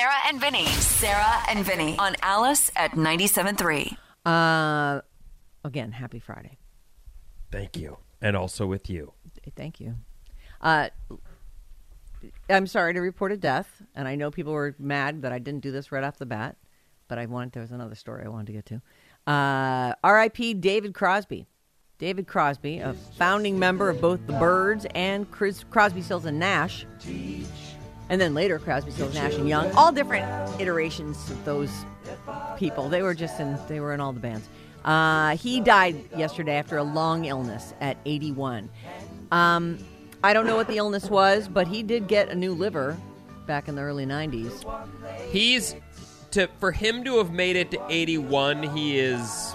Sarah and Vinny. Sarah and Vinny on Alice at 97.3. Uh, again, happy Friday. Thank you. And also with you. Thank you. Uh, I'm sorry to report a death, and I know people were mad that I didn't do this right off the bat, but I wanted there was another story I wanted to get to. Uh, R.I.P. David Crosby. David Crosby, a founding member of both the Byrds and Chris, Crosby, Stills and Nash, and then later Crosby, Stills, Nash and Young. All different iterations of those people. They were just in. They were in all the bands. Uh, he died yesterday after a long illness at 81. Um, I don't know what the illness was, but he did get a new liver back in the early 90s. He's to for him to have made it to 81, he is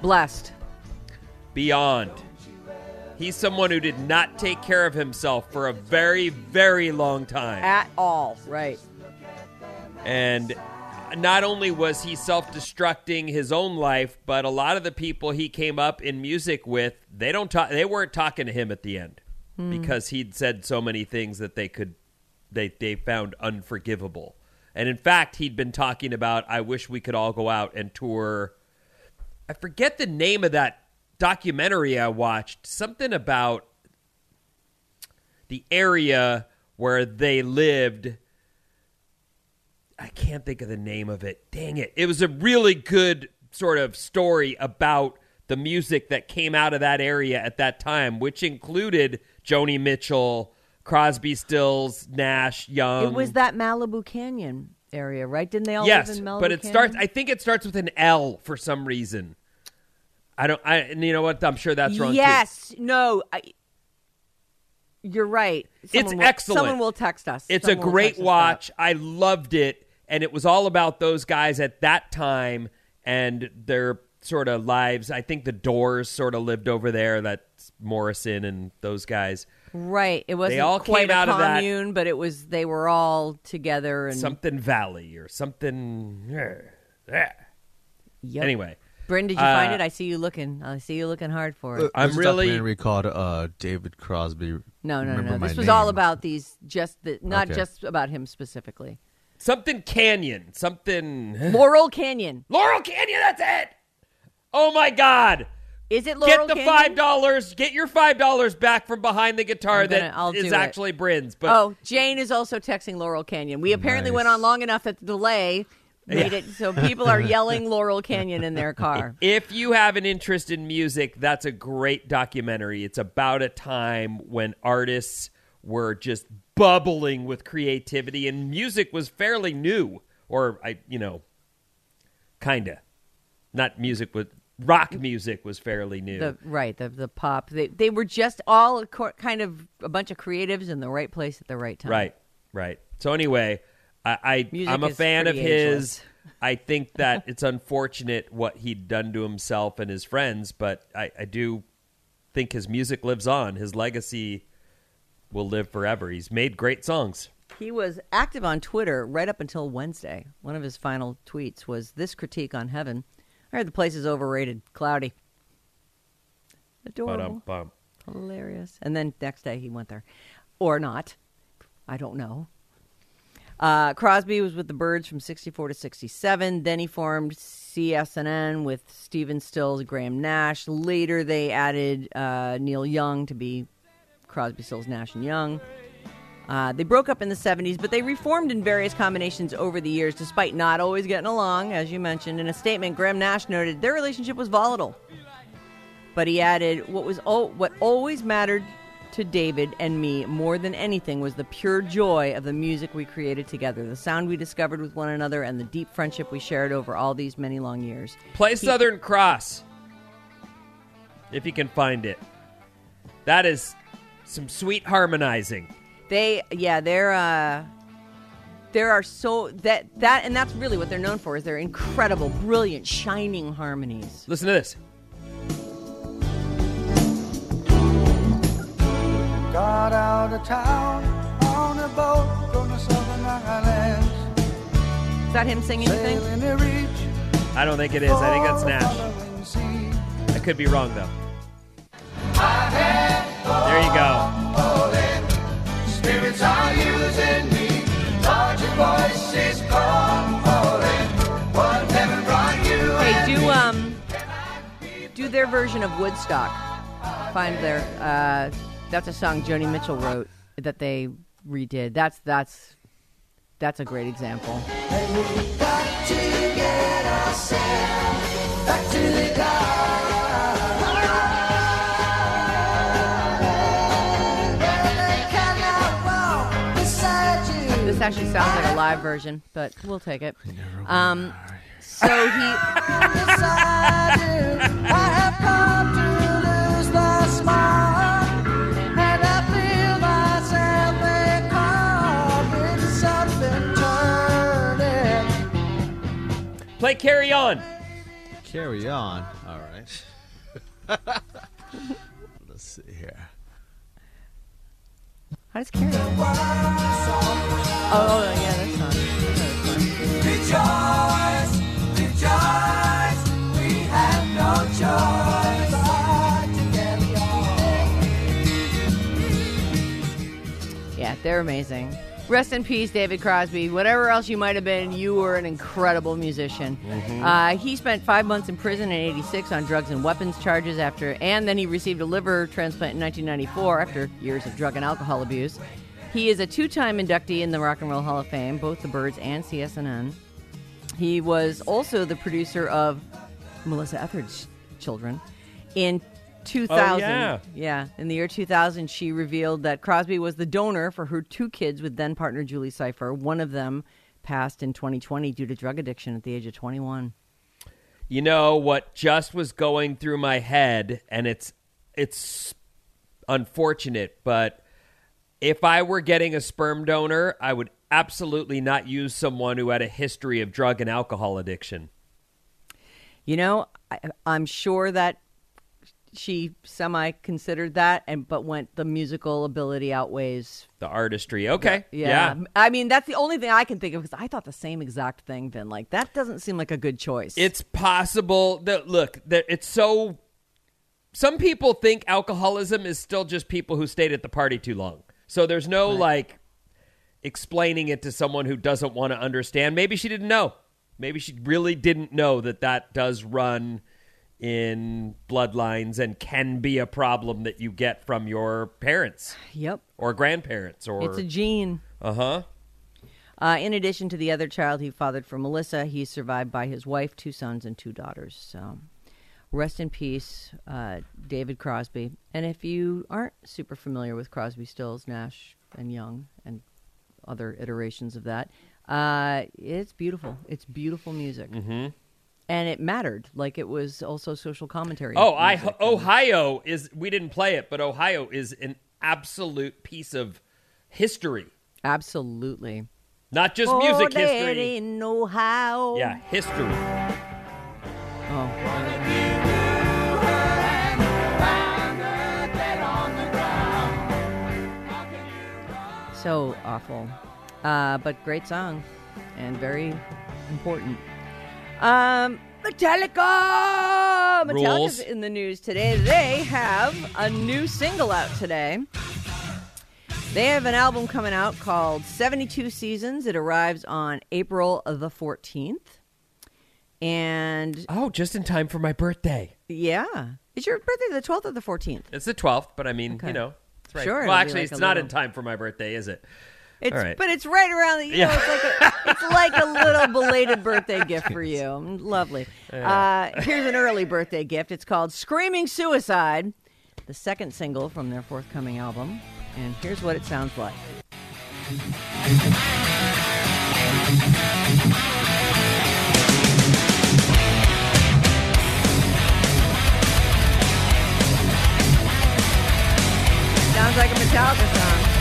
Blessed. beyond. He's someone who did not take care of himself for a very, very long time. At all, right. And not only was he self-destructing his own life, but a lot of the people he came up in music with, they don't talk they weren't talking to him at the end hmm. because he'd said so many things that they could they they found unforgivable. And in fact, he'd been talking about I wish we could all go out and tour I forget the name of that documentary I watched. Something about the area where they lived. I can't think of the name of it. Dang it. It was a really good sort of story about the music that came out of that area at that time, which included Joni Mitchell, Crosby, Stills, Nash, Young. it was that Malibu Canyon area, right? Didn't they all yes, live in Malibu but it Canyon? starts. I think it starts with an L for some reason. I don't. I. And you know what? I'm sure that's wrong. too. Yes. No. I, you're right. Someone will- excellent. Someone will text us. It's Someone a great watch. I loved it, and it was all about those guys at that time and their sort of lives. I think the Doors sort of lived over there. That's Morrison and those guys. Right. It wasn't all quite came a out of that- commune, but it was. They were all together and Something Valley or something. Yeah. Yep. Anyway, Bryn, did you uh, find it? I see you looking. I see you looking hard for it. I'm There's a really- documentary called uh, David Crosby. no, no, Remember no. This was all about these. Just the, not Okay. just about him specifically. something Canyon. Something. Laurel Canyon. Laurel Canyon. That's it. Oh my God. Is it Laurel Get the Canyon? five dollars. Get your five dollars back from behind the guitar I'm gonna- that I'll is actually Bryn's. But Oh, Jane is also texting Laurel Canyon. We apparently Nice. went on long enough that the delay made it so people are yelling Laurel Canyon in their car. If you have an interest in music, that's a great documentary. It's about a time when artists were just bubbling with creativity and music was fairly new or I you know kind of not music with rock music was fairly new. The right, the the pop. They they were just all a co- kind of a bunch of creatives in the right place at the right time. Right, right. So anyway, I, I I'm a fan of his. ageless. I think that it's unfortunate what he'd done to himself and his friends, but I, I do think his music lives on. His legacy will live forever. He's made great songs. He was active on Twitter right up until Wednesday. One of his final tweets was this critique on heaven. I heard the place is overrated, cloudy. Adorable. Ba-dum-bum. Hilarious. And then next day he went there. Or not. I don't know. Uh, Crosby was with the Byrds from 64 to 67. Then he formed CSNN with Stephen Stills, Graham Nash. Later they added uh, Neil Young to be Crosby, Stills, Nash, and Young. Uh, they broke up in the 70s, but they reformed in various combinations over the years, despite not always getting along, as you mentioned. In a statement, Graham Nash noted their relationship was volatile. But he added, "What was al- what always mattered to David and me more than anything was the pure joy of the music we created together, the sound we discovered with one another, and the deep friendship we shared over all these many long years." Play Southern Cross if you can find it. That is some sweet harmonizing. They, yeah, they're. uh there are so that that and that's really what they're known for is their incredible, brilliant, shining harmonies. Listen to this. Got out of town on a boat from the Southern Islands. Is that him singing, you think? Reach I don't think it is. I think that's Nash. I could be wrong, though. There you go. Spirits are using me. Larger voices calling. What heaven brought you? Hey, do um, do their version of Woodstock. Find their uh, that's a song Joni Mitchell wrote that they redid. That's that's that's a great example. Got to get ourselves back to the garden. Where they cannot walk beside you. This actually sounds like a live version, but we'll take it. Um, so he Play Carry On. Carry on. All right. Let's see here. how does carry on? Oh, oh, yeah, that's not. Rejoice, rejoice, we have no choice but to carry on. Yeah, they're amazing. Rest in peace, David Crosby. Whatever else you might have been, you were an incredible musician. Uh, he spent five months in prison in '86 on drugs and weapons charges after, and then he received a liver transplant in 1994 after years of drug and alcohol abuse. He is a two-time inductee in the Rock and Roll Hall of Fame, both the Byrds and CSNN. He was also the producer of Melissa Etheridge's Children. In 2000, yeah. yeah, in the year 2000, she revealed that Crosby was the donor for her two kids with then partner Julie Cypher. One of them passed in 2020 due to drug addiction at the age of 21. You know what just was going through my head, and it's it's unfortunate, but if I were getting a sperm donor, I would absolutely not use someone who had a history of drug and alcohol addiction. You know, I, I'm sure that she semi considered that, and but went the musical ability outweighs. The artistry, okay, Yeah. yeah. I mean that's the only thing I can think of because I thought the same exact thing. Then, like that doesn't seem like a good choice. It's possible that look, that it's so. Some people think alcoholism is still just people who stayed at the party too long. So there's no like explaining it to someone who doesn't want to understand. Maybe she didn't know. Maybe she really didn't know that that does run in bloodlines and can be a problem that you get from your parents yep. or grandparents or It's a gene. uh-huh. Uh, in addition to the other child he fathered for Melissa, he's survived by his wife, two sons, and two daughters. So, rest in peace, uh, David Crosby. And if you aren't super familiar with Crosby, Stills, Nash, and Young, and other iterations of that, uh, it's beautiful. It's beautiful music. Mm-hmm. And it mattered. Like it was also social commentary. Oh, I music. Ohio is we didn't play it, but Ohio is an absolute piece of history. Absolutely. Not just oh, music history. no how. Yeah, history. Oh. So awful. Uh, but great song and very important. Um, Metallica! Metallica's Rules. in the news today. They have a new single out today. They have an album coming out called 72 Seasons. It arrives on April the 14th. And Oh, just in time for my birthday. yeah. Is your birthday the 12th or the 14th? It's the 12th, but I mean, Okay. you know, it's right. Sure, well, it'll be actually, like it's not little- in time for my birthday, is it? It's, right. But it's right around the, you know, it's like, a, it's like a little belated birthday gift for you. Lovely. Uh, here's an early birthday gift. It's called Screaming Suicide, the second single from their forthcoming album. And here's what it sounds like. Sounds like a Metallica song.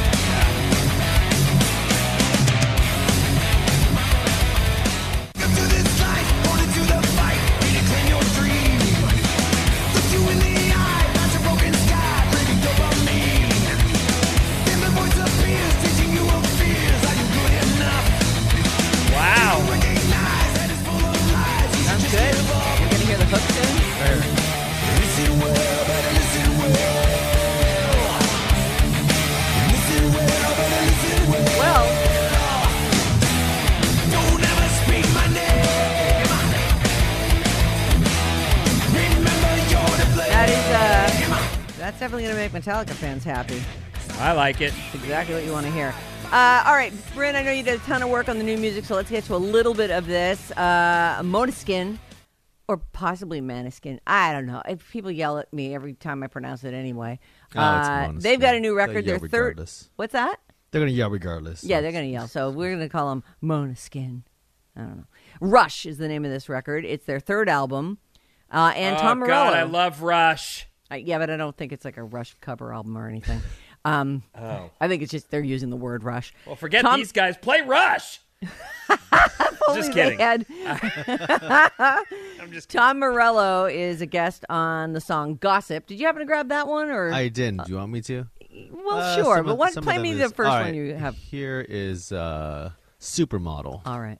Definitely going to make Metallica fans happy. I like it. That's exactly what you want to hear. Uh, all right, Bryn, I know you did a ton of work on the new music, so let's get to a little bit of this. Uh, Monoskin, or possibly Maniskin. I don't know. If people yell at me every time I pronounce it anyway. Oh, Uh, Måneskin. they've got a new They'll record. yell They're third. regardless. What's that? They're gonna yell regardless. Yeah, they're going to yell. So we're going to call them Monoskin. I don't know. Rush is the name of this record. It's their third album. Uh, and oh, Tom God, Morello. I love Rush. Uh, yeah, but I don't think it's like a Rush cover album or anything. Um, Oh. I think it's just they're using the word Rush. Well, forget Tom- these guys. Play Rush. Just kidding. had- I'm just Tom Morello is a guest on the song "Gossip." Did you happen to grab that one, or I didn't. Do you want me to? well, Uh, sure, some but what, play them me the first all one you have. Here is uh, Supermodel. All right.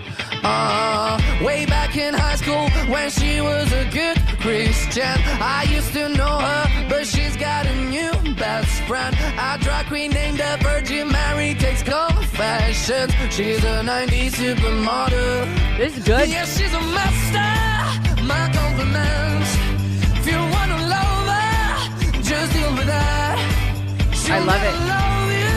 Uh, way back in high school when she was a good Christian. I used to know her, but she's got a new best friend. A drag queen named the Virgin Mary takes confessions. She's a 90s supermodel. This is good. Yeah, she's a master. My compliments. If you wanna love her, just deal with that. She'll I love it. Love you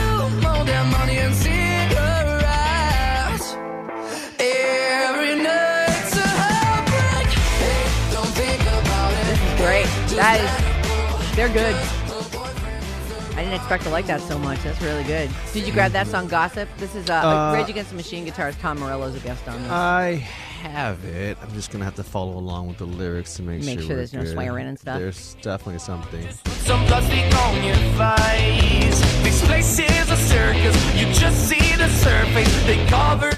Great. Just That let is. They're good. I didn't expect to like that so much. That's really good. Did you grab that song "Gossip"? This is uh, Uh, Rage Against the Machine guitarist Tom Morello's a guest on this. I have it. I'm just gonna have to follow along with the lyrics to make, sure. Make sure we're there's no good. swearing and stuff. There's definitely something. some plastic on your face. This place is a circus. You just see the surface. They cover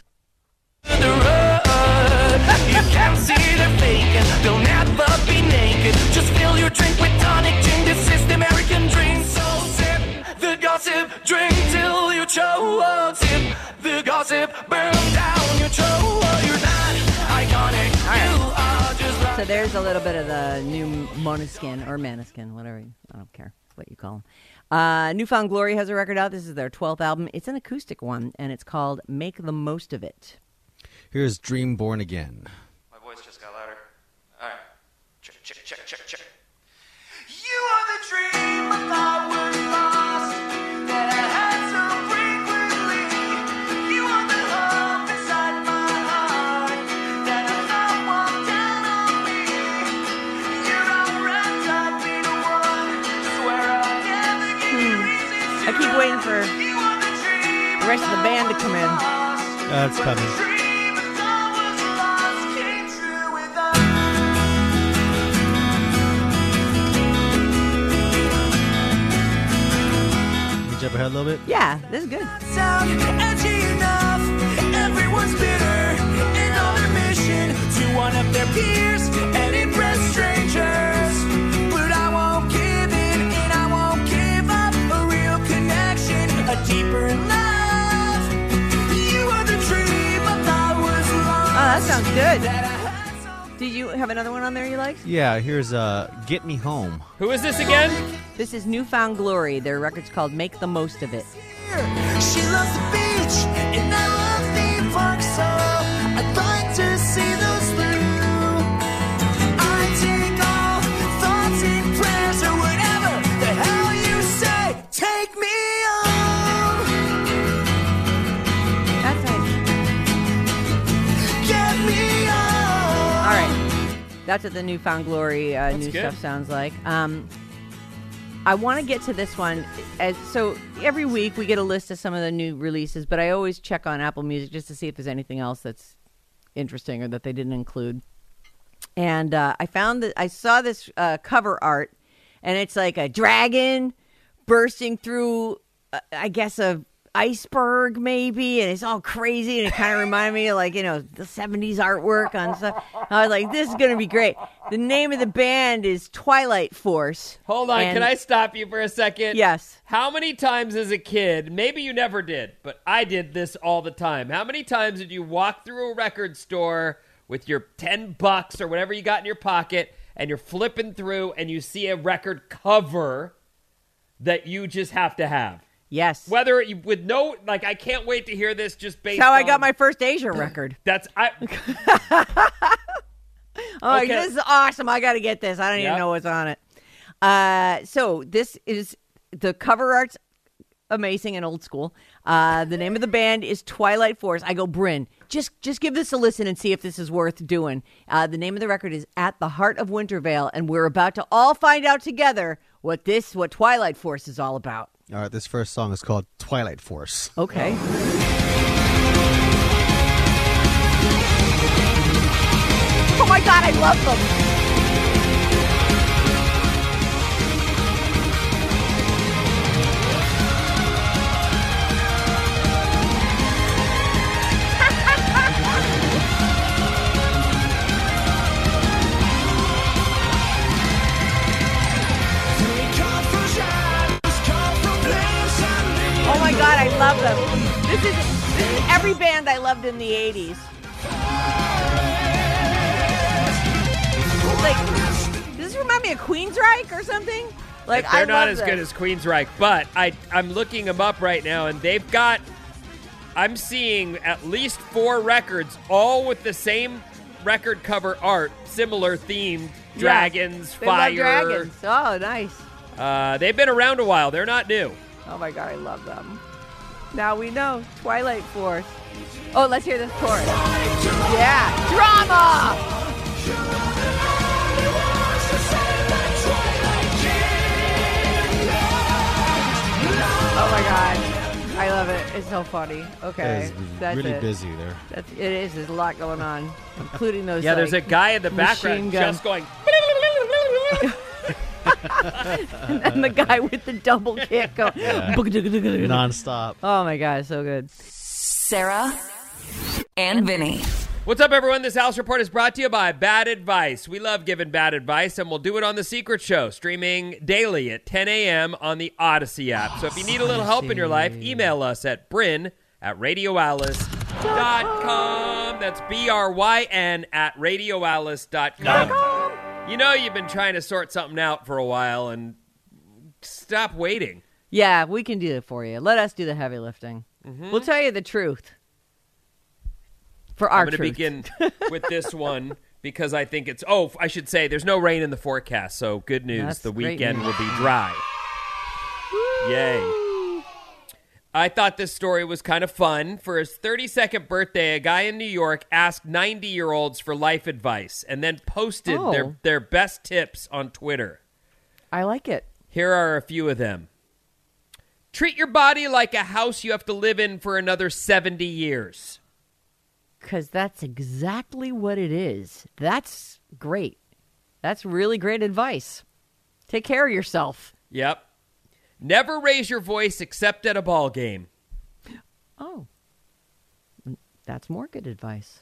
drink with tonic gin. This is the American dream. So sip the gossip. Drink till you choke. Sip the gossip. Burn down your throat. You're not iconic. You are just like So there's a little bit of the new Monoskin or Maniskin, whatever. You, I don't care what you call them. Uh, New Found Glory has a record out. This is their 12th album. It's an acoustic one, and it's called "Make the Most of It." Here's Dream Born Again. My voice just got louder. All right. Check, check, check, check, check. You are the dream I thought was lost that I had so frequently. You are the hope inside my heart that I thought walked down on me. You're all wrapped up in one. Swear I'll never give you hmm. reasons to I keep waiting for. You are the dream the rest of the band to come in. That's coming. Love. You are the dream I thought was lost. Oh, that sounds good. Did you have another one on there you liked? Yeah. Here's uh, Get Me Home. Who is this again? This is New Found Glory. Their record's called "Make the Most of It." That's what the New Found Glory uh, new good. stuff sounds like. Um, I want to get to this one. As so, every week we get a list of some of the new releases, but I always check on Apple Music just to see if there's anything else that's interesting or that they didn't include. And uh, I found that I saw this uh, cover art, and it's like a dragon bursting through, uh, I guess, a iceberg maybe, and it's all crazy, and it kind of reminded me of like you know the '70s artwork on stuff. I was like, this is gonna be great. The name of the band is Twilight Force. Hold on, And- can I stop you for a second? Yes. How many times as a kid, maybe you never did, but I did this all the time. How many times did you walk through a record store with your 10 bucks or whatever you got in your pocket and you're flipping through and you see a record cover that you just have to have. Yes. Whether you, with no like, I can't wait to hear this. Just based That's how I got my first Asia record. That's I. Oh, Okay. this is awesome. I got to get this. I don't Yep. even know what's on it. Uh, so this is the cover art's amazing and old school. Uh, the name of the band is Twilight Force. I go, Bryn, just just give this a listen and see if this is worth doing. Uh, the name of the record is At the Heart of Wintervale, and we're about to all find out together what this what Twilight Force is all about. All right, this first song is called Twilight Force. Okay. Oh my god, I love them. Love them. This is this is every band I loved in the '80s. Like, does this remind me of Queensryche or something? Like, they're I not as this. good as Queensryche, but I I'm looking them up right now, and they've got. I'm seeing at least four records, all with the same record cover art, similar themed dragons, fire. dragons. Oh, nice. Uh, they've been around a while. They're not new. Oh my god, I love them. Now we know Twilight Force. Oh, let's hear this chorus. Yeah, drama. Oh my god, I love it. It's so funny. Okay, It's that's really it. busy there. That's it is. There's a lot going on, including those. Yeah, there's a guy in the background gun. just going. and the guy with the double kick. Go, Non-stop. oh my god, so good. Sarah and Vinny. What's up, everyone? This House Report is brought to you by Bad Advice. We love giving bad advice, and we'll do it on The Secret Show, streaming daily at 10 a.m. on the Audacy app. So if you need a little help in your life, email us at bryn at radioalice.com. That's B R Y N at radioalice.com. You know, you've been trying to sort something out for a while, and stop waiting. Yeah, we can do it for you. Let us do the heavy lifting. Mm-hmm. We'll tell you the truth. For our I'm going to begin with this one because I think it's. Oh, I should say there's no rain in the forecast, so good news. That's the weekend news. will be dry. Yay. I thought this story was kind of fun. For his 32nd birthday, a guy in New York asked 90 year olds for life advice and then posted Oh. their, their best tips on Twitter. I like it. Here are a few of them. Treat your body like a house you have to live in for another 70 years. Because that's exactly what it is. That's great. That's really great advice. Take care of yourself. Yep. Never raise your voice except at a ball game. Oh, that's more good advice.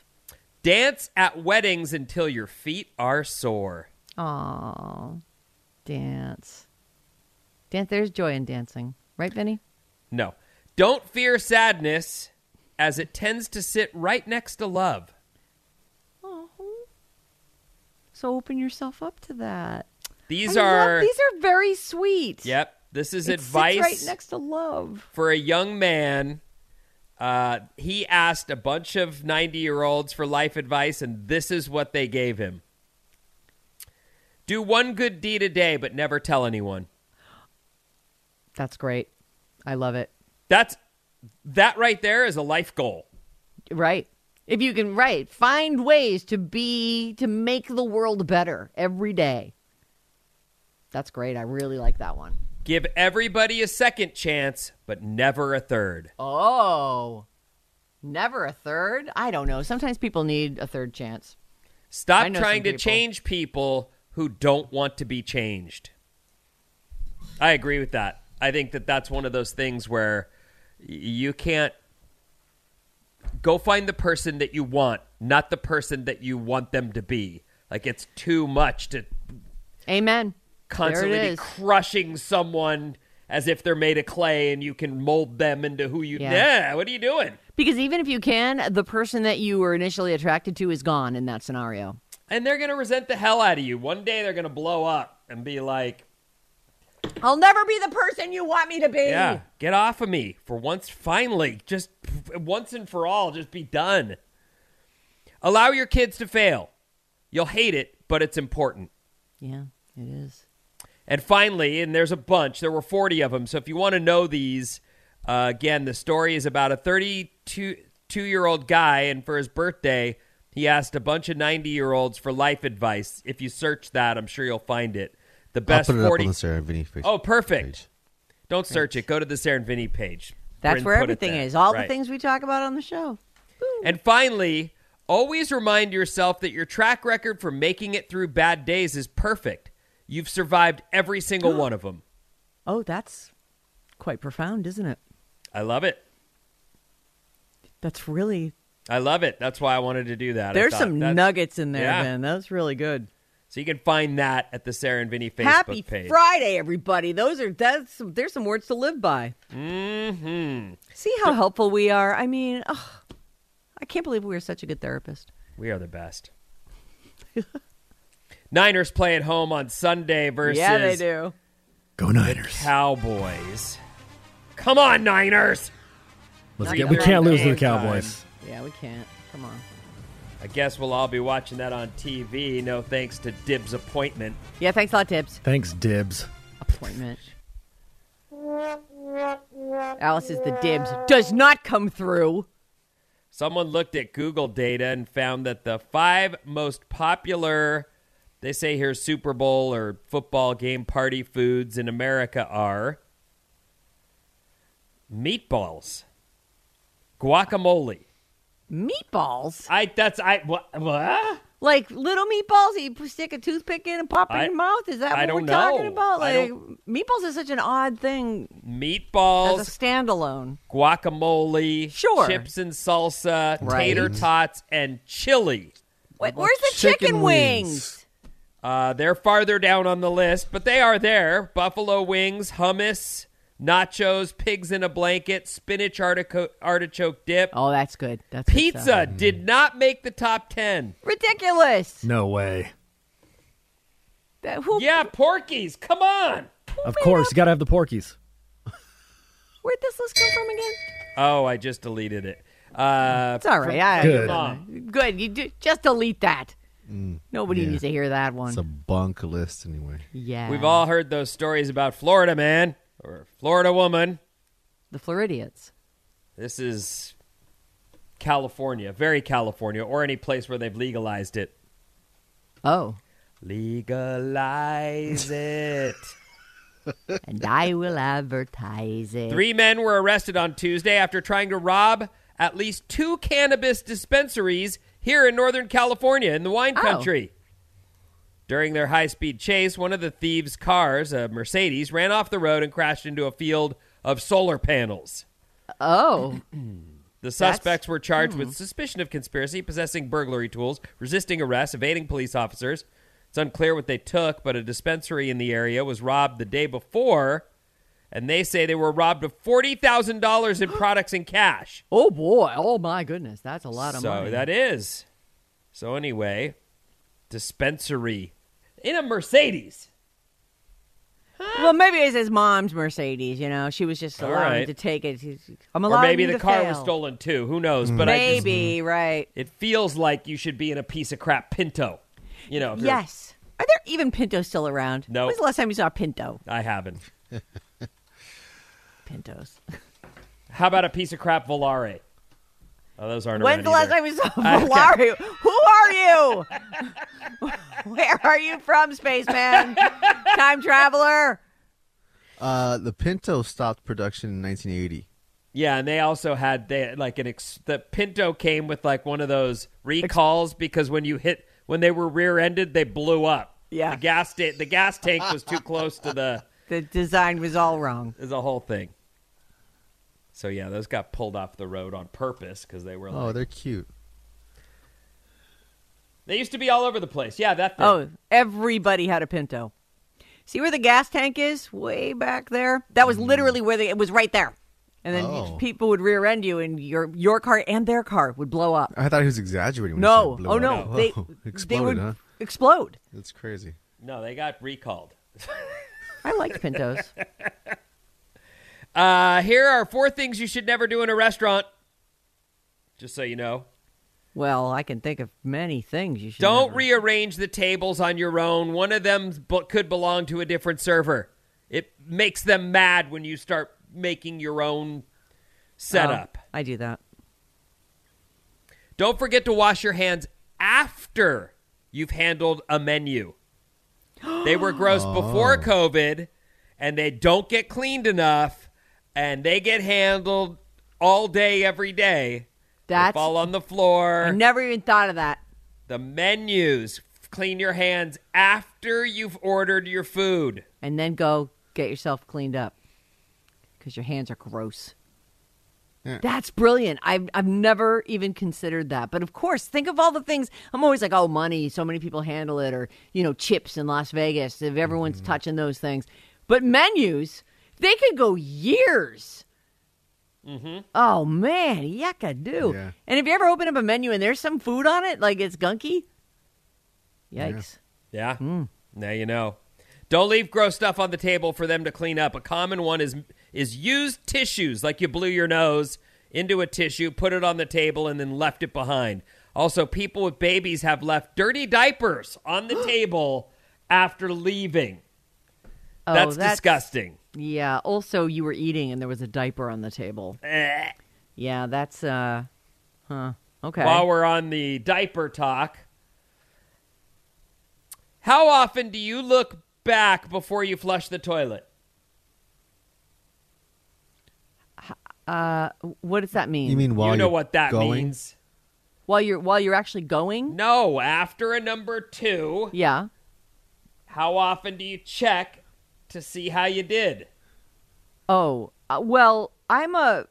Dance at weddings until your feet are sore. Oh, dance. Dance. There's joy in dancing. Right, Vinny? No. Don't fear sadness, as it tends to sit right next to love. Oh. So open yourself up to that. These I love- are. these are very sweet. Yep. This is It advice right next to love. for a young man. Uh, he asked a bunch of 90 year olds for life advice, and this is what they gave him Do one good deed a day, but never tell anyone. That's great. I love it. That's that right there is a life goal. Right. If you can, right, find ways to be, to make the world better every day. That's great. I really like that one. Give everybody a second chance, but never a third. Oh, never a third? I don't know. Sometimes people need a third chance. Stop trying to people. change people who don't want to be changed. I agree with that. I think that that's one of those things where you can't go find the person that you want, not the person that you want them to be. Like it's too much to Amen. Constantly be crushing someone as if they're made of clay and you can mold them into who you Yeah. yeah what are you doing Because even if you can, the person that you were initially attracted to is gone in that scenario. and they're gonna resent the hell out of you. One day they're gonna blow up and be like, I'll never be the person you want me to be. "Yeah, get off of me for once. Finally, just once and for all, just be done." Allow your kids to fail. You'll hate it, but it's important. Yeah, it is. And finally, and there's a bunch, there were 40 of them. So if you want to know these, uh, again, the story is about a 32 two year old guy, and for his birthday, he asked a bunch of 90 year olds for life advice. If you search that, I'm sure you'll find it. The I'll best put it 40. up on the Sarah and Vinny Facebook. oh, perfect. page. Don't search it. Go to the Sarah and Vinny page. That's Bryn where everything is. All right. the things we talk about on the show. And finally, always remind yourself that your track record for making it through bad days is perfect. You've survived every single one of them. Oh, that's quite profound, isn't it? I love it. That's really. I love it. That's why I wanted to do that. There's thought some nuggets in there, Yeah. Ben. That's really good. So you can find that at the Sarah and Vinny Facebook Happy page. Friday, everybody. Those are that's some, there's some words to live by. Mm-hmm. See how helpful we are. I mean, ugh, I can't believe we are such a good therapist. We are the best. Niners play at home on Sunday versus yeah, they do. Go Niners. Cowboys. Come on, Niners! Let's Not get, we can't lose to the Game time. Cowboys. Yeah, we can't. Come on. I guess we'll all be watching that on TV. No thanks to Dib's appointment. Yeah, thanks a lot, Tibbs. Thanks, Dibs. Appointment. Alice is the dibs. Does not come through. Someone looked at Google data and found that the five most popular, they say here, Super Bowl or football game party foods in America are meatballs, guacamole. Meatballs. I that's I what, what? Like little meatballs that you stick a toothpick in and pop in your mouth? Is that I what don't we're talking about? Like meatballs is such an odd thing Meatballs as a standalone. guacamole, Sure. chips and salsa, Right. tater tots, and chili. Wait, where's the chicken, chicken wings? wings? Uh, they're farther down on the list, but they are there. Buffalo wings, hummus, nachos, pigs in a blanket, spinach artichoke, artichoke dip. Oh, that's good. That's good Pizza stuff. did not make the top 10. Ridiculous. No way. That, who, Yeah, porkies. come on. Of course, you got to have the Porkies. Where'd this list come from again? Oh, I just deleted it. Uh, It's all right. I, Good. Mom. Good. You do, just delete that. Mm. Nobody yeah. needs to hear that one. It's a bunk list anyway. yeah. We've all heard those stories about Florida man or Florida woman. the Floridians. This is California, very California, or any place where they've legalized it. Oh, Legalize it. and I will advertise it. Three men were arrested on Tuesday after trying to rob at least two cannabis dispensaries here in Northern California in the wine Oh. country. During their high speed chase, one of the thieves' cars, a Mercedes, ran off the road and crashed into a field of solar panels. Oh, The suspects were charged Hmm. with suspicion of conspiracy, possessing burglary tools, resisting arrest, evading police officers. It's unclear what they took, but a dispensary in the area was robbed the day before, and they say they were robbed of $40,000 in products and cash. oh boy! Oh my goodness, that's a lot of so money. that is. So anyway, dispensary in a Mercedes. well, maybe it's his mom's Mercedes. You know, she was just All allowed right. to take it. I'm allowed to. Or maybe the to car fail. was stolen too. Who knows? But I just, Maybe right. it feels like you should be in a piece of crap Pinto. You know, Yes. Are there even Pintos still around? No. When's the last time you saw a Pinto? I haven't. Pintos. How about a piece of crap Volare? Oh, those aren't When's the last time you saw Okay. Volare? Who are you? Where are you from, spaceman? Time traveler? Uh, the Pinto stopped production in 1980. Yeah, and they also had they had, like an ex- the Pinto came with like one of those recalls because when you hit when they were rear-ended, they blew up. Yeah. the gas sta- the gas tank was too close to the The design was all wrong. is a whole thing. So yeah, those got pulled off the road on purpose because they were oh, like Oh, they're cute. they used to be all over the place. Yeah, that thing. Oh, everybody had a Pinto. See where the gas tank is? Way back there. That was hmm. literally where the, it was right there. and then Oh. people would rear end you, and your your car and their car would blow up. I thought he was exaggerating. When he No, said blew oh up. no, Oh, they they would huh? explode. That's crazy. No, they got recalled. I liked Pintos. Uh, here are four things you should never do in a restaurant. Just so you know. well, I can think of many things you should. Don't never- rearrange the tables on your own. One of them could belong to a different server. It makes them mad when you start making your own setup. Oh, I do that. Don't forget to wash your hands after you've handled a menu. They were gross before COVID, and they don't get cleaned enough, and they get handled all day, every day. They fall on the floor. I never even thought of that. the menus. Clean your hands after you've ordered your food. And then go get yourself cleaned up because your hands are gross. Yeah. That's brilliant. I've I've never even considered that. But of course, think of all the things. I'm always like, oh, money. So many people handle it, or you know, chips in Las Vegas. If everyone's Mm-hmm. touching those things, but menus, they could go years. Mm-hmm. Oh man, yucca do. Yeah. And if you ever open up a menu and there's some food on it, like it's gunky, yikes. Yeah. Hmm. Now you know. Don't leave gross stuff on the table for them to clean up. A common one is is used tissues, like you blew your nose into a tissue, put it on the table, and then left it behind. Also, people with babies have left dirty diapers on the table after leaving. Oh, That's, disgusting. Yeah. Also, you were eating and there was a diaper on the table. Eh. Yeah, that's uh, huh. Okay. While we're on the diaper talk, how often do you look back before you flush the toilet? uh, what does that mean? You mean while you know you're what that going? means. while you're while you're actually going? No, after a number two, Yeah. how often do you check to see how you did? Oh, uh, well, I'm a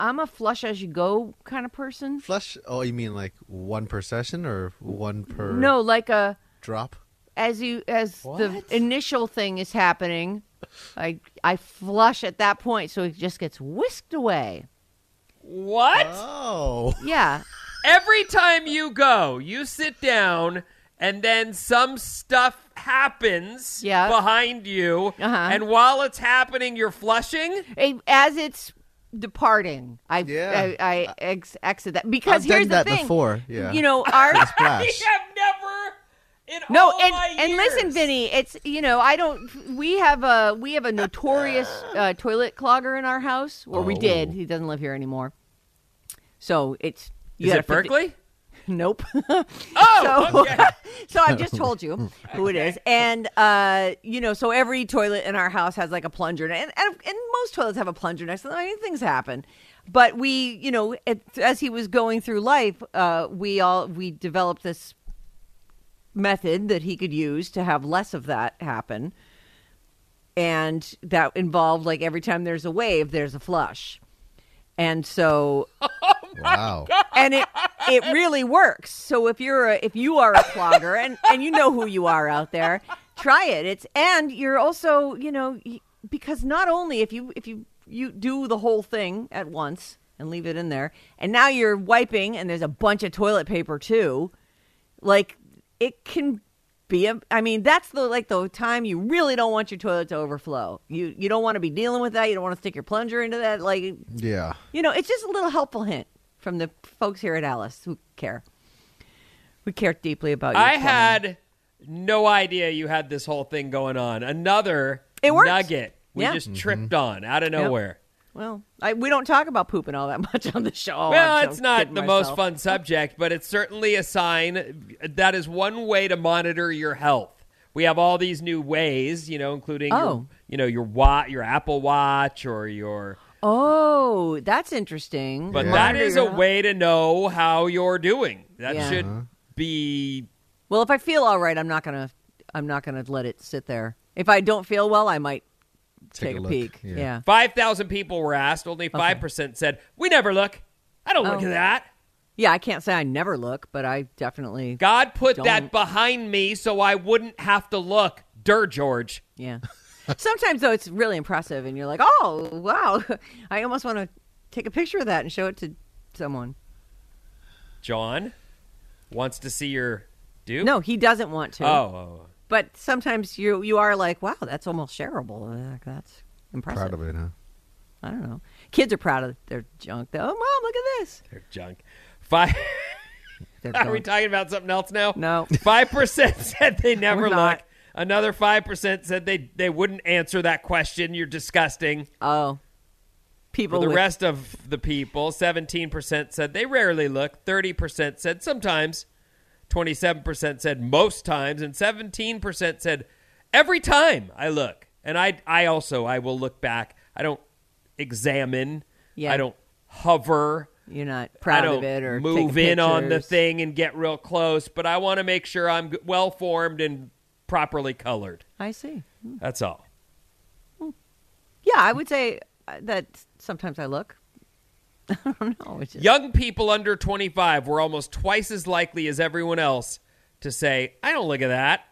I'm a flush as you go kind of person. Flush? Oh, you mean like one per session or one per No, like a drop? as you as the initial thing is happening, I I flush at that point, so it just gets whisked away. What? Oh, Yeah. Every time you go, you sit down and then some stuff happens Yeah. behind you. Uh-huh. And while it's happening, you're flushing? As it's departing, I Yeah. I, I ex- exit that because I've here's done the that thing. before. Yeah, You know, our I splash. have never in No, all and my and listen, Vinny, it's you know I don't. We have a we have a notorious uh, toilet clogger in our house, or we did. Oh. He doesn't live here anymore. So it's you Is it fit the- Berkeley? Nope. Oh, so, okay. so I've just told you who it is, and uh, you know, so every toilet in our house has like a plunger, and and, and most toilets have a plunger next to them. I mean, things happen, but we, you know, it, as he was going through life, uh, we all we developed this method that he could use to have less of that happen, and that involved like every time there's a wave, there's a flush, and so oh, wow. and it it really works. So if you're a, if you are a clogger and and you know who you are out there, try it. It's and you're also you know because not only if you if you you do the whole thing at once and leave it in there, and now you're wiping and there's a bunch of toilet paper too, like it can be a I mean that's the like the time you really don't want your toilet to overflow. You you don't want to be dealing with that. You don't want to stick your plunger into that. Like Yeah. you know, it's just a little helpful hint from the folks here at Alice who care. We care deeply about you. I had no idea you had this whole thing going on. Another It works. nugget we Yeah. just mm-hmm. tripped on out of nowhere. Well, I, we don't talk about pooping all that much on the show. well, I'm so it's not kidding the most fun subject, but it's certainly a sign that is one way to monitor your health. We have all these new ways, you know, including your, Oh. you know, your watch, your Apple Watch or your Oh, that's interesting. but Yeah. that Monitor is your a way to know how you're doing. That Yeah. should Uh-huh. be Well, if I feel all right, I'm not gonna. I'm not gonna let it sit there. If I don't feel well, I might Take take, a a, peek. Yeah. Yeah. 5,000 people were asked, only 5% said, "We never look." I don't look Oh. at that. Yeah, I can't say I never look, but I definitely. God put Don't. that behind me so I wouldn't have to look. Dur, George. Yeah. Sometimes though, it's really impressive, and you're like, "Oh, wow!" I almost want to take a picture of that and show it to someone. John wants to see your dupe. No, he doesn't want to. Oh, oh, oh. But sometimes you you are like, "Wow, that's almost shareable." Uh, that's impressive. Proud of it, huh? I don't know. Kids are proud of their junk. Though. Oh, mom, look at this. they're junk. Five. They're Are we talking about something else now? No. Five percent said they never look. Another five percent said they they wouldn't answer that question. You're disgusting. Oh, For people the with rest of the people, seventeen percent said they rarely look. Thirty percent said sometimes. Twenty-seven percent said most times, and seventeen percent said every time I look. And I, I also, I will look back. I don't examine. Yeah. I don't hover. you're not proud of it or move in on the thing and get real close, but I want to make sure I'm well formed and properly colored. I see. That's all. Yeah, I would say uh, that sometimes I look. I don't know. Just, Young people under 25 were almost twice as likely as everyone else to say, "I don't look at that."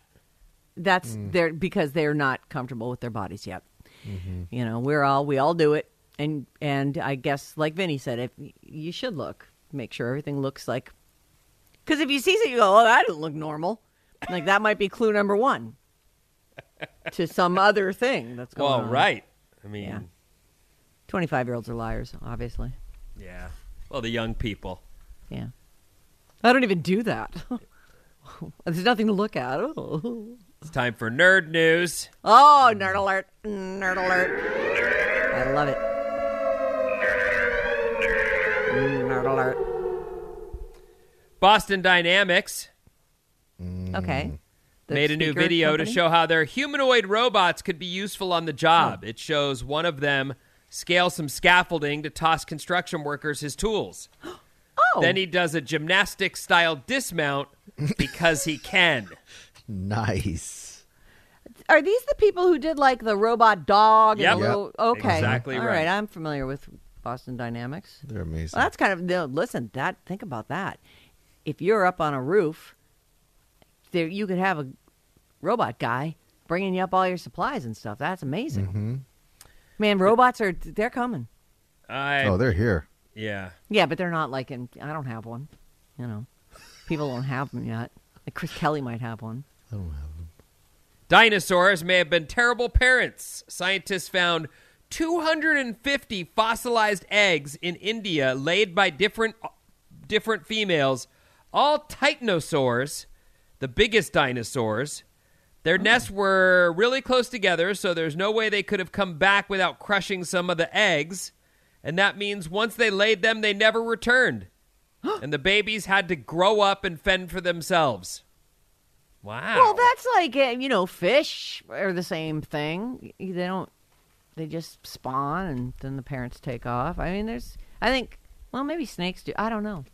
that's Mm. they're because they're not comfortable with their bodies yet. Mm-hmm. You know, we're all we all do it, and and I guess like Vinny said, if you should look, make sure everything looks like. Because if you see something, you go, "Oh, that doesn't look normal." Like that might be clue number one to some other thing that's going Well, on. right. I mean, Yeah. Twenty-five-year-olds are liars, obviously. Yeah. Well, the young people. Yeah. I don't even do that. There's nothing to look at. Oh, It's time for nerd news. oh nerd alert. Nerd alert. I love it. Nerd alert. Boston Dynamics mm. Okay. The made a new video company? to show how their humanoid robots could be useful on the job. Oh. It shows one of them scale some scaffolding to toss construction workers his tools. Oh. Then he does a gymnastic style dismount because he can. Nice. Are these the people who did like the robot dog? Yep. And the little, okay. Exactly All right. I'm familiar with Boston Dynamics. They're amazing. Well, that's kind of no, listen. That think about that. If you're up on a roof, there you could have a robot guy bringing you up all your supplies and stuff. That's amazing. Mm-hmm. Man, robots are they're coming. I, oh, they're here. yeah. Yeah, but they're not like in. I don't have one. You know, people don't have them yet. Like Chris Kelly might have one. I don't have them. Dinosaurs may have been terrible parents. Scientists found 250 fossilized eggs in India laid by different different females, all titanosaurs, the biggest dinosaurs. Their nests were really close together, so there's no way they could have come back without crushing some of the eggs. And that means once they laid them, they never returned. and the babies had to grow up and fend for themselves. Wow. Well, that's like uh, you know, fish are the same thing. They don't. They just spawn and then the parents take off. I mean, there's. I think. Well, maybe snakes do. I don't know.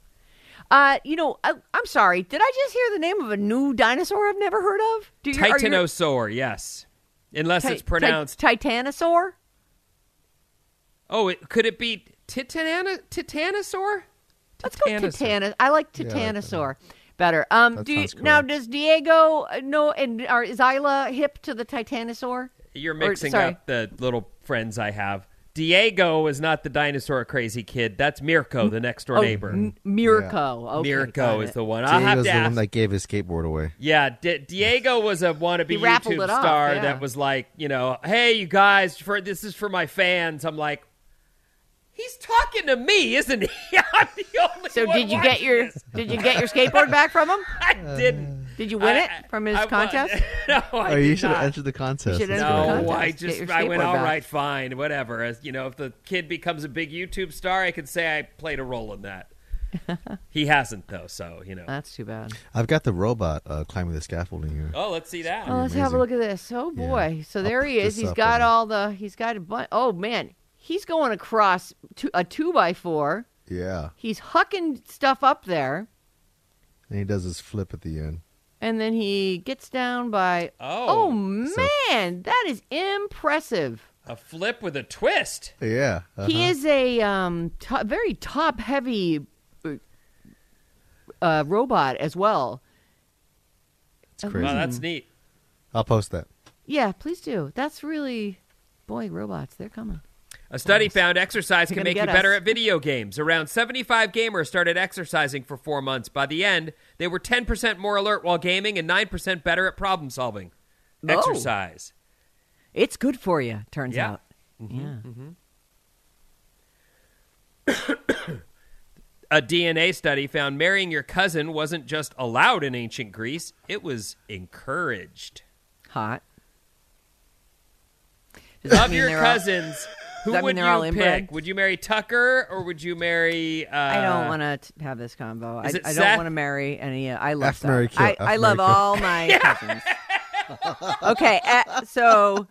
Uh, you know, I, I'm sorry. Did I just hear the name of a new dinosaur I've never heard of? Do you, are you- Titanosaur, yes. Unless Ti- it's pronounced. Ti- Titanosaur. oh, it, could it be Titana, Titanosaur? Let's go Titanosaur. Titanos. I like Yeah, I like Titanosaur better. Um, That do you, cool. now does Diego uh, know and are is Isla hip to the Titanosaur? You're mixing sorry. up the little friends I have. Diego is not the dinosaur crazy kid. That's Mirko, the next door Oh, neighbor. M- Mirko. Okay, Mirko is it. the one. I'll have to the ask. one that gave his skateboard away. Yeah, D- Diego was a wannabe YouTube it off, star yeah. that was like, you know, hey, you guys, for this is for my fans. I'm like, he's talking to me, isn't he? I'm the only So one did you get your this. did you get your skateboard back from him? I didn't. Did you win I- it from his I- I won. contest? no, I oh, you did should have entered the contest. should That's the. No, contest. I just I went skateboard all back. right, fine, whatever. As you know, if the kid becomes a big YouTube star, I could say I played a role in that. he hasn't though, so you know. That's too bad. I've got the robot uh, climbing the scaffolding here. oh, let's see that. Oh, let's have a look at this. Oh Yeah. boy. So I'll there he is. He's got all the he's got a bunch. Oh man. He's going across two, a two by four. Yeah. He's hucking stuff up there, And he does his flip at the end. And then he gets down by. Oh, Oh So- man, that is impressive. a flip with a twist. Yeah. He uh-huh. is a um, to- very top heavy uh, robot as well. It's crazy. Wow, that's neat. I'll post that. Yeah, please do. That's really, boy, robots, they're coming. A study found exercise can make you get better at video games. Around 75 gamers started exercising for four months. By the end, they were 10% more alert while gaming and 9% better at problem solving. Oh. Exercise. It's good for you, turns Yeah. out. Mm-hmm, yeah. Mm-hmm. A DNA study found marrying your cousin wasn't just allowed in ancient Greece, it was encouraged. Hot. Does that your all- cousins, who that would they're you pick? inbred? Would you marry Tucker or would you marry. Uh, I don't want to have this convo. I, I don't want to marry any. uh, I love F, Seth. marry, kill. I, F, I love kill. all my cousins. okay, uh, so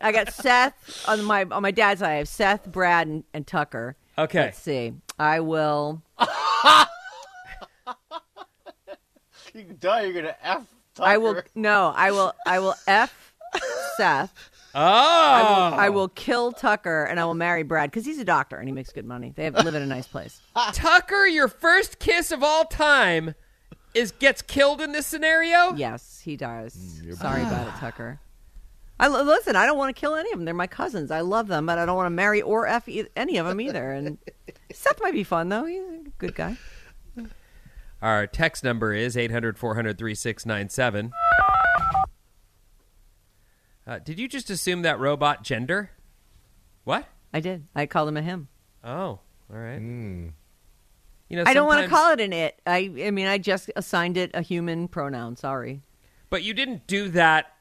I got Seth on my on my dad's side. I have Seth, Brad, and, and Tucker. Okay. Let's see. I will. You can die. You're gonna f. I will. No, I will. I will f Seth. Oh! I will kill Tucker, and I will marry Brad because he's a doctor and he makes good money. They have, live in a nice place. Tucker, your first kiss of all time, is gets killed in this scenario? Yes, he does. Mm, Sorry about it, Tucker. I listen. I don't want to kill any of them. They're my cousins. I love them, but I don't want to marry or f e- any of them either. And Seth might be fun though. He's a good guy. Our text number is 800 400 3697. Uh, Did you just assume that robot gender? What? I did. I called him a him. Oh, all right. Mm. You know, I don't want to call it an it. I. I mean, I just assigned it a human pronoun. Sorry. But you didn't do that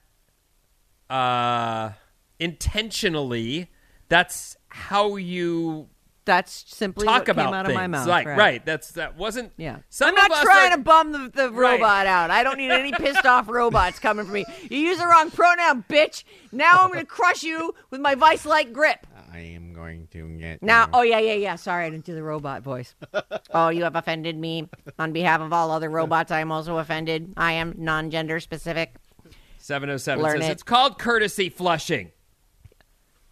uh, intentionally. That's how you That's simply talk what came about out things. of my mouth. Like, right. That's that wasn't. Yeah. Some I'm not trying are- to bum the, the Right. robot out. I don't need any pissed off robots coming for me. You use the wrong pronoun, bitch. Now I'm going to crush you with my vice like grip. I am going to get Now, you. oh, yeah, yeah, yeah. Sorry, I didn't do the robot voice. oh, you have offended me. On behalf of all other robots, I am also offended. I am non gender specific. 707 says it. it's called courtesy flushing.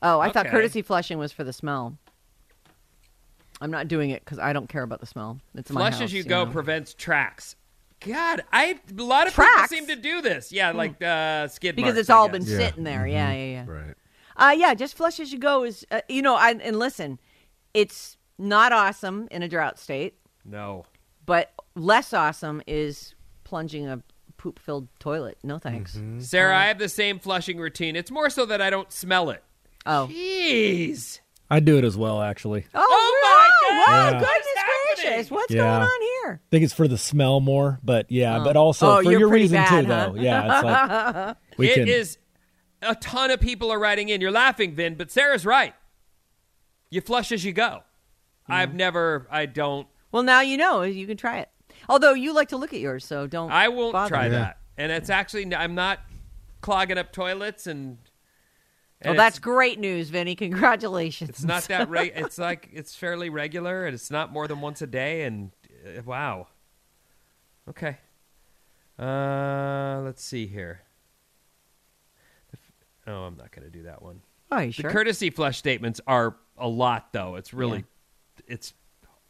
Oh, I thought courtesy flushing was for the smell. I'm not doing it because I don't care about the smell. It's my Flush house, as you go know? prevents tracks. God, I a lot of Tracks? people seem to do this. Yeah, like uh, skid because marks, it's I all guess. been Yeah. sitting there. Yeah, yeah, yeah. Right. Uh, yeah, just flush as you go is, uh, you know, I, and listen, it's not awesome in a drought state, No. but less awesome is plunging a poop filled toilet. No thanks. Sarah, I have the same flushing routine. It's more so that I don't smell it. Oh. Jeez. I do it as well, actually. Oh, Oh, my wow, God. Yeah. goodness gracious. What's Yeah. going on here? I think it's for the smell more, but yeah, oh. but also Oh, for your pretty reason bad, too, huh? though. Yeah, it's like we It can. is a ton of people are writing in. You're laughing, Vin, but Sarah's right. You flush as you go. I've never, I don't, Well, now you know. You can try it. Although you like to look at yours, so don't. I won't bother. try Yeah. that. And it's actually, I'm not clogging up toilets and. Well, that's great news, Vinny. Congratulations. It's not that reg- It's like it's fairly regular, and it's not more than once a day. And uh, wow. Okay. Uh, let's see here. Oh, I'm not going to do that one. Oh, you The sure? courtesy flush statements are a lot, though. It's really, it's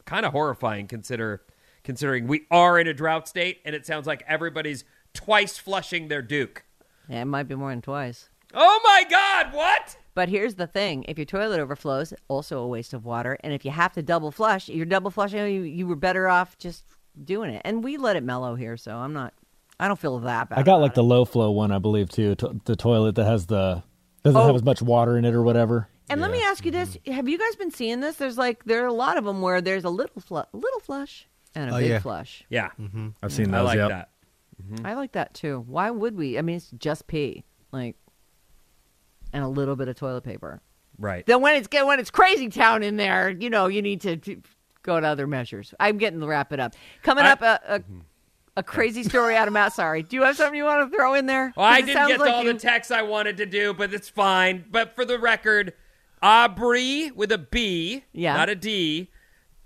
kind of horrifying. Consider considering we are in a drought state, and it sounds like everybody's twice flushing their Duke. yeah, it might be more than twice. Oh my God! What? But here's the thing: if your toilet overflows, also a waste of water. And if you have to double flush, you're double flushing. You, you were better off just doing it. And we let it mellow here, so I'm not. I don't feel that bad. I got like it. the low flow one, I believe, too. To, the toilet that has the doesn't Oh. have as much water in it or whatever. And let me ask you this: mm-hmm. Have you guys been seeing this? There's like there are a lot of them where there's a little flu- little flush and a Oh, big yeah. flush. Yeah, mm-hmm. I've seen those. I those. like yep. that. Mm-hmm. I like that too. Why would we? I mean, it's just pee, like, and a little bit of toilet paper. Right. Then when it's when it's crazy town in there, you know, you need to, to go to other measures. I'm getting to wrap it up. Coming I- up, a, a mm-hmm. a crazy story out of Matt. Sorry, do you have something you want to throw in there? Well, I didn't get to like all you- the texts I wanted to do, but it's fine. But for the record, Aubrey with a B, Yeah. not a D,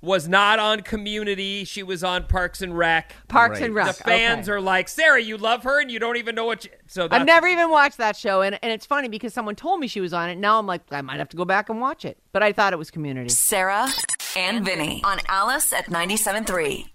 was not on Community. She was on Parks and Rec. Parks and Rec. The fans okay. are like, Sarah, you love her, and you don't even know what. You, so that's, I've never even watched that show, and, and it's funny because someone told me she was on it. Now I'm like, I might have to go back and watch it. But I thought it was Community. Sarah and Vinny on Alice at 97.3.